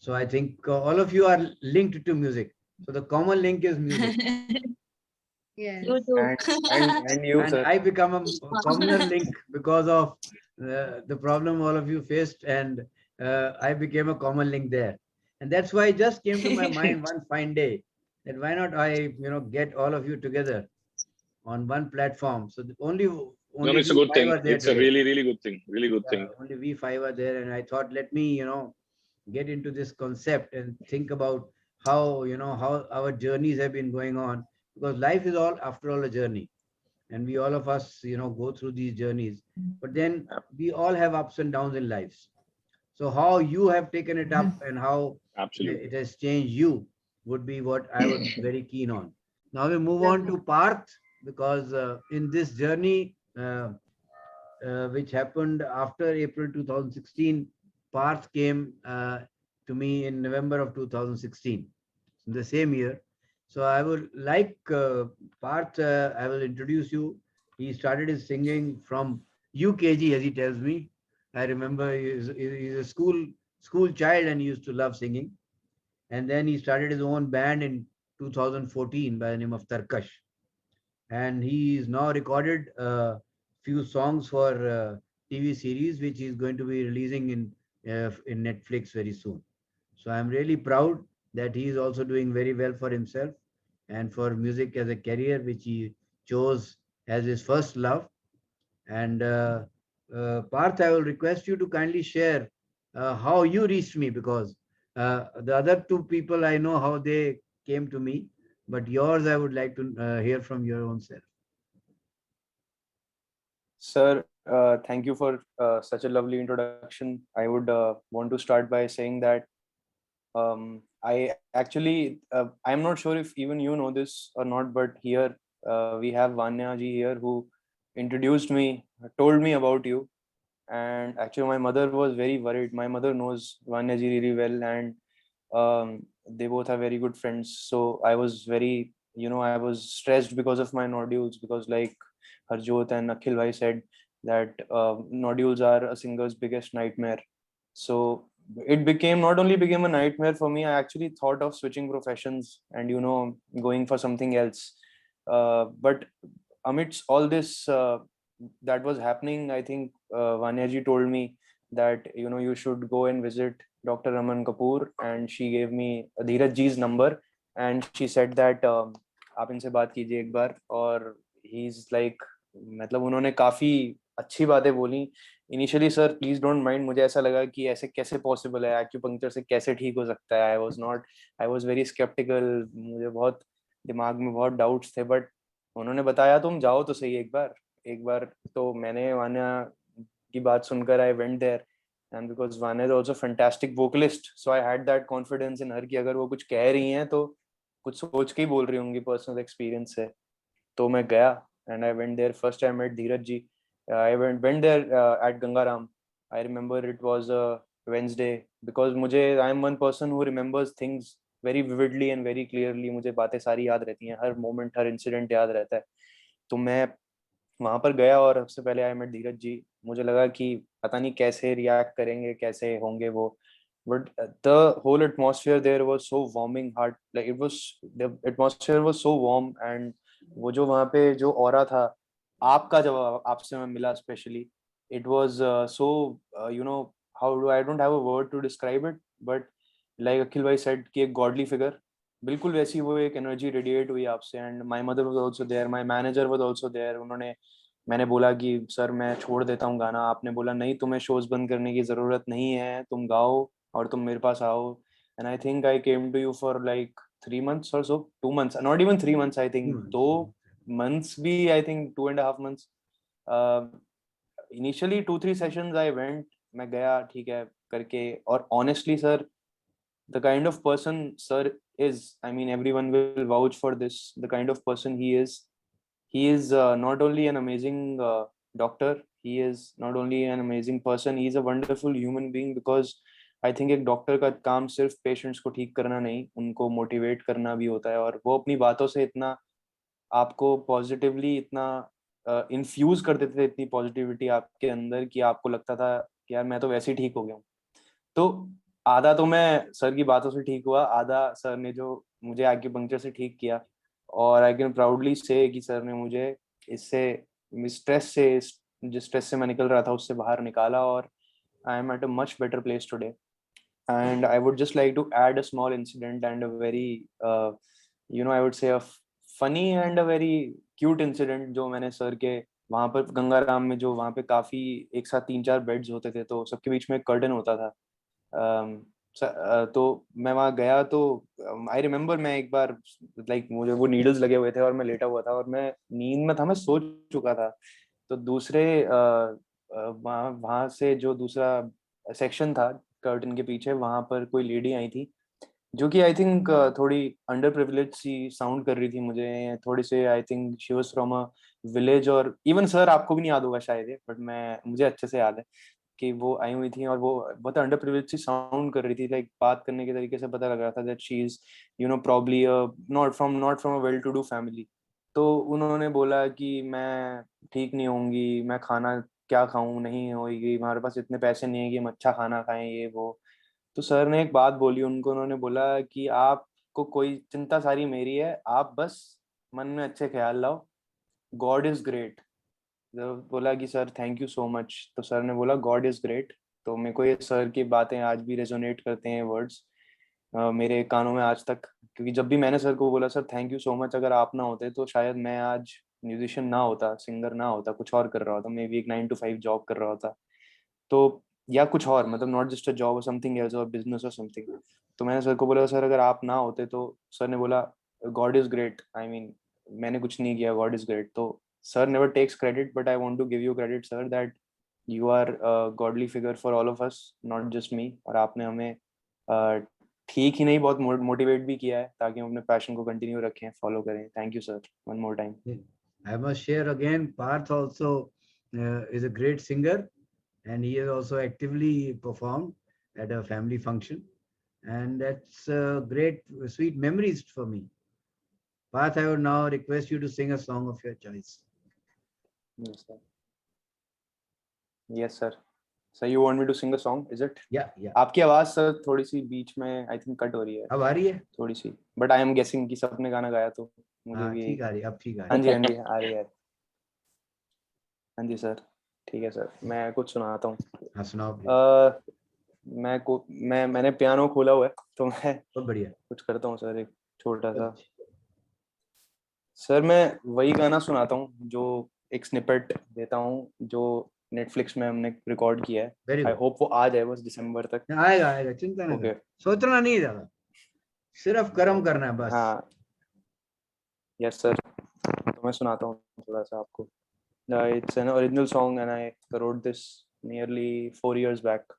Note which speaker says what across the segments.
Speaker 1: So I think uh, all of you are linked to music. So the common link is music.
Speaker 2: Yes.
Speaker 3: You too.
Speaker 4: And, and, and you,
Speaker 1: and
Speaker 4: sir.
Speaker 1: I become a a commoner link because of uh, the problem all of you faced, and uh, I became a common link there. And that's why it just came to my mind one fine day that why not I, you know, get all of you together on one platform. So the only only
Speaker 5: no, it's a good
Speaker 1: five
Speaker 5: thing.
Speaker 1: are there
Speaker 5: It's a really, really good thing. Really good
Speaker 1: Yeah,
Speaker 5: thing.
Speaker 1: Only we five are there, and I thought, let me, you know, get into this concept and think about how, you know, how our journeys have been going on. Because life is all, after all, a journey. And we all of us, you know, go through these journeys. But then we all have ups and downs in lives. So how you have taken it up and how
Speaker 5: Absolutely.
Speaker 1: it has changed you would be what I was very keen on. Now we move on to Parth because uh, in this journey, uh, uh, which happened after April 2016, Parth came uh, to me in November of 2016, in the same year. So I would like uh, Parth, uh, I will introduce you. He started his singing from UKG, as he tells me. I remember he's, he's a school school child and he used to love singing. And then he started his own band in 2014 by the name of Tarkash. And he's now recorded a few songs for uh, TV series, which he's going to be releasing in uh, in Netflix very soon. So I'm really proud that he is also doing very well for himself and for music as a career, which he chose as his first love. And uh, uh, Parth, I will request you to kindly share uh, how you reached me because uh, the other two people I know how they came to me, but yours I would like to uh, hear from your own self.
Speaker 4: Sir, uh, thank you for uh, such a lovely introduction. I would uh, want to start by saying that um, I actually, uh, I'm not sure if even you know this or not, but here uh, we have Vanya ji here who introduced me, told me about you. And actually, my mother was very worried. My mother knows Vanya ji really well, and um, they both are very good friends. So I was very, you know, I was stressed because of my nodules because, like, Harjot and Akhil Bhai said that uh, nodules are a singer's biggest nightmare. So it became not only became a nightmare for me, I actually thought of switching professions and you know going for something else. Uh, but amidst all this uh, that was happening, I think uh, Vanya ji told me that you know you should go and visit Dr. Raman Kapoor, and she gave me Dheeraj ji's number, and she said that um, आप इनसे बात कीजिए एक बार और he is like मतलब उन्होंने काफी अच्छी बातें बोली। Initially sir, please don't mind, मुझे ऐसा लगा कि ऐसे कैसे पॉसिबल है, एक्यूपंक्चर से कैसे ठीक हो सकता है। I was not, I was very sceptical, मुझे बहुत दिमाग में बहुत डाउट्स थे, बट उन्होंने बताया, तुम जाओ तो सही एक बार। एक बार तो मैंने वाना की बात सुनकर I went there and because Vana is also fantastic vocalist so I had that confidence in her कि अगर वो कुछ कह रही हैं तो कुछ सोच के ही बोल रही होंगी पर्सनल एक्सपीरियंस से। तो मैं गया and I went there first time met Dheeraj ji I went there at Gangaram I remember it was a Wednesday because मुझे I am one person who remembers things very vividly and very clearly मुझे बातें सारी याद रहती हैं। हर moment हर incident याद रहता है। तो मैं वहाँ पर गया और सबसे पहले आई मेट धीरज जी। मुझे लगा कि पता नहीं कैसे रिएक्ट करेंगे, कैसे होंगे वो। The whole atmosphere there was so warming, heart, like it was, the atmosphere was so warm and वो जो वहाँ पे जो औरा था आपका जब आपसे मैं मिला specially it was so you know how do I don't have a word to describe it but like Akhil bhai said कि एक गॉडली फिगर बिल्कुल वैसी वो एक एनर्जी रेडिएट हुई आपसे and my mother was also there my manager was also there उन्होंने मैंने बोला कि सर मैं छोड़ देता हूँ गाना। आपने बोला नहीं तुम्हें शोज़ बंद करने की ज़रूरत नहीं है तुम गाओ और तुम मेरे पास आओ. And I think I came to you for like three months और so two months not even three months I think
Speaker 1: months, yeah.
Speaker 4: Months भी I think two and half months initially two three sessions I went मैं गया ठीक है करके और honestly sir the kind of person sir is i mean everyone will vouch for this the kind of person he is he is uh, not only an amazing uh, doctor he is not only an amazing person he is a wonderful human being because I think एक doctor का काम सिर्फ़ patients को ठीक करना नहीं उनको motivate करना भी होता है और वो अपनी बातों से इतना आपको पॉजिटिवली इतना इन्फ्यूज कर देते थे इतनी पॉजिटिविटी आपके अंदर कि आपको लगता था कि यार मैं तो वैसे ही ठीक हो गया हूँ। तो आधा तो मैं सर की बातों से ठीक हुआ आधा सर ने जो मुझे आगे पंक्चर से ठीक किया और आई कैन प्राउडली से कि सर ने मुझे इससे स्ट्रेस से जिस स्ट्रेस से मैं निकल रहा था उससे बाहर निकाला और I am at a much better place today would just like to add a small incident and a very uh, you know i would say a funny and a very cute incident जो मैंने sir के वहाँ पर गंगाराम में जो वहाँ पे काफ़ी एक साथ तीन चार बेड्स होते थे तो सबके बीच में कर्टन होता था। तो मैं वहाँ गया तो आई रिमेम्बर मैं एक बार लाइक मुझे वो नीडल्स लगे हुए थे और मैं लेटा हुआ था और मैं नींद में था, मैं सो चुका था। तो दूसरे वहाँ से जो दूसरा सेक्शन था कर्टन के पीछे, वहाँ पर कोई लेडी आई थी। जो कि आई थिंक थोड़ी अंडर प्रिविलेज सी साउंड कर रही थी मुझे थोड़ी से I think she was from a village और इवन सर आपको भी नहीं याद होगा शायद बट मैं, मुझे अच्छे से याद है कि वो आई हुई थी और वो बहुत अंडर प्रिविलेज सी साउंड कर रही थी लाइक बात करने के तरीके से पता लग रहा था that she is you know probably not from not from a well to do family तो उन्होंने बोला कि मैं ठीक नहीं होंगी मैं खाना क्या खाऊं, नहीं होगी हमारे पास इतने पैसे नहीं है कि हम अच्छा खाना खाएँ, ये वो। तो सर ने एक बात बोली, उनको उन्होंने बोला कि आपको कोई चिंता सारी मेरी है, आप बस मन में अच्छे ख्याल लाओ। गॉड इज़ ग्रेट बोला कि sir thank you so much तो सर ने बोला गॉड इज़ ग्रेट तो मेरे को ये सर की बातें आज भी रेजोनेट करते हैं वर्ड्स मेरे कानों में आज तक। क्योंकि जब भी मैंने सर को बोला, sir thank you so much अगर आप ना होते तो शायद मैं आज म्यूजिशियन ना होता सिंगर ना होता, कुछ और कर रहा होता मे बी एक नाइन टू फाइव जॉब कर रहा होता। तो या कुछ और मतलब नॉट जस्ट अ जॉब और समथिंग एल्स और बिज़नेस और समथिंग तो मैंने सर को बोला सर अगर आप ना होते तो सर ने बोला God is great I mean मैंने कुछ नहीं किया गॉड इज़ ग्रेट तो sir never takes credit but I want to give you credit sir that you are godly figure for all of us not just me और आपने हमें uh, ठीक ही नहीं बहुत मोटिवेट भी किया है ताकि हम अपने पैशन को कंटिन्यू रखें फॉलो करें। Thank you sir one more
Speaker 1: time must share again, Parth also uh, is a great singer. and he has also actively performed at a family function. And that's uh, great, sweet memories for me. Parth, I would now request you to sing a song of your choice.
Speaker 4: Yes, sir. Yes, sir. So you want me to sing a song, is it?
Speaker 1: Yeah, yeah.
Speaker 4: आपकी आवाज sir थोड़ी सी बीच में I think cut हो रही है
Speaker 1: अब आ रही है
Speaker 4: थोड़ी सी बट आई एम गेसिंग कि सबने गाना गाया तो मुझे
Speaker 1: हाँ
Speaker 4: भी
Speaker 1: ठीक आ रही है अब ठीक आ
Speaker 4: हाँ
Speaker 1: रही
Speaker 4: जी हाँ जी आ रही है हाँ जी सर ठीक है सर मैं कुछ सुनाता हूँ।
Speaker 1: हाँ सुनाओ
Speaker 4: मैं को मैं मैंने पियानो खोला हुआ है तो मैं
Speaker 1: बहुत बढ़िया।
Speaker 4: कुछ करता हूँ सर एक छोटा सा। सर मैं वही गाना सुनाता हूँ जो एक स्निपेट देता हूँ जो नेटफ्लिक्स में हमने रिकॉर्ड किया है। आई होप वो आ जाए बस दिसंबर तक।
Speaker 1: आएगा आएगा चिंता नहीं कर। सोचना नहीं ज़्यादा। सिर्फ़ कर्म करना है बस।
Speaker 4: हाँ। यस सर तो मैं सुनाता हूँ थोड़ा सा आपको। It's an original song and I wrote this nearly four years back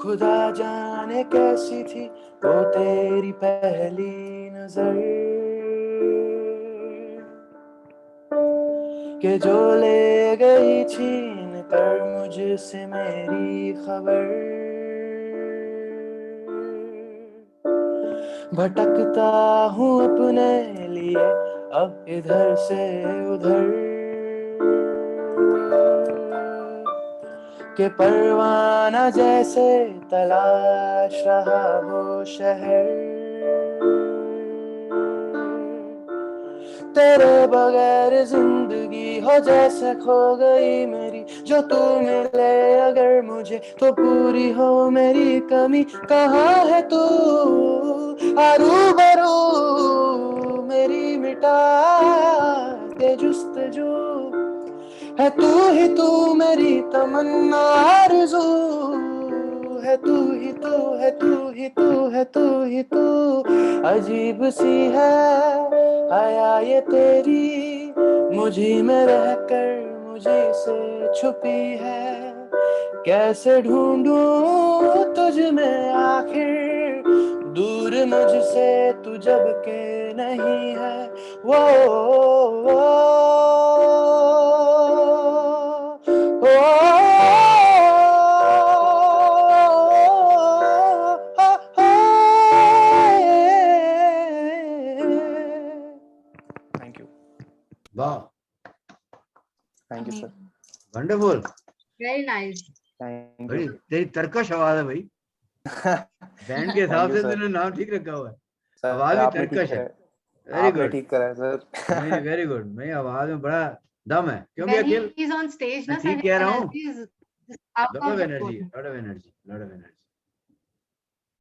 Speaker 4: खुदा जाने कैसी थी वो तेरी पहली नज़र। के जो ले गई छीन कर मुझसे मेरी खबर। भटकता हूँ अपने लिए, अब इधर से उधर। के परवाना जैसे तलाश रहा वो शहर। तेरे बगैर ज़िंदगी हो जैसे खो गई मेरी जो तू मिले अगर मुझे तो पूरी हो मेरी कमी। कहाँ है तू? आरू बरू मेरी मिटा के जुस्तजू। है तू ही तू मेरी तमन्ना आरज़ू। है तू ही तू, है तू ही तू, है तू ही तू। अजीब सी है, आया ये तेरी मुझी में रहकर। मुझे से छुपी है। कैसे ढूंढू तुझ में आखिर? दूर मुझसे तू जब के नहीं है। वो, वो,
Speaker 1: वंडरफुल
Speaker 2: Very nice.
Speaker 4: भाई
Speaker 1: तेरी तरकश आवाज़ है भाई। बैंड के हिसाब से तूने नाम ठीक रखा हुआ है। आवाज़ भी तरकश है। वेरी गुड
Speaker 4: ठीक करा सर नहीं
Speaker 1: वेरी गुड मैं आवाज़ में बड़ा दम है। क्योंकि भी
Speaker 2: When इज़
Speaker 1: अखिल स्टेज
Speaker 2: ना
Speaker 1: ठीक कह रहा हूँ। Lot
Speaker 2: of
Speaker 1: energy lot of energy lot of energy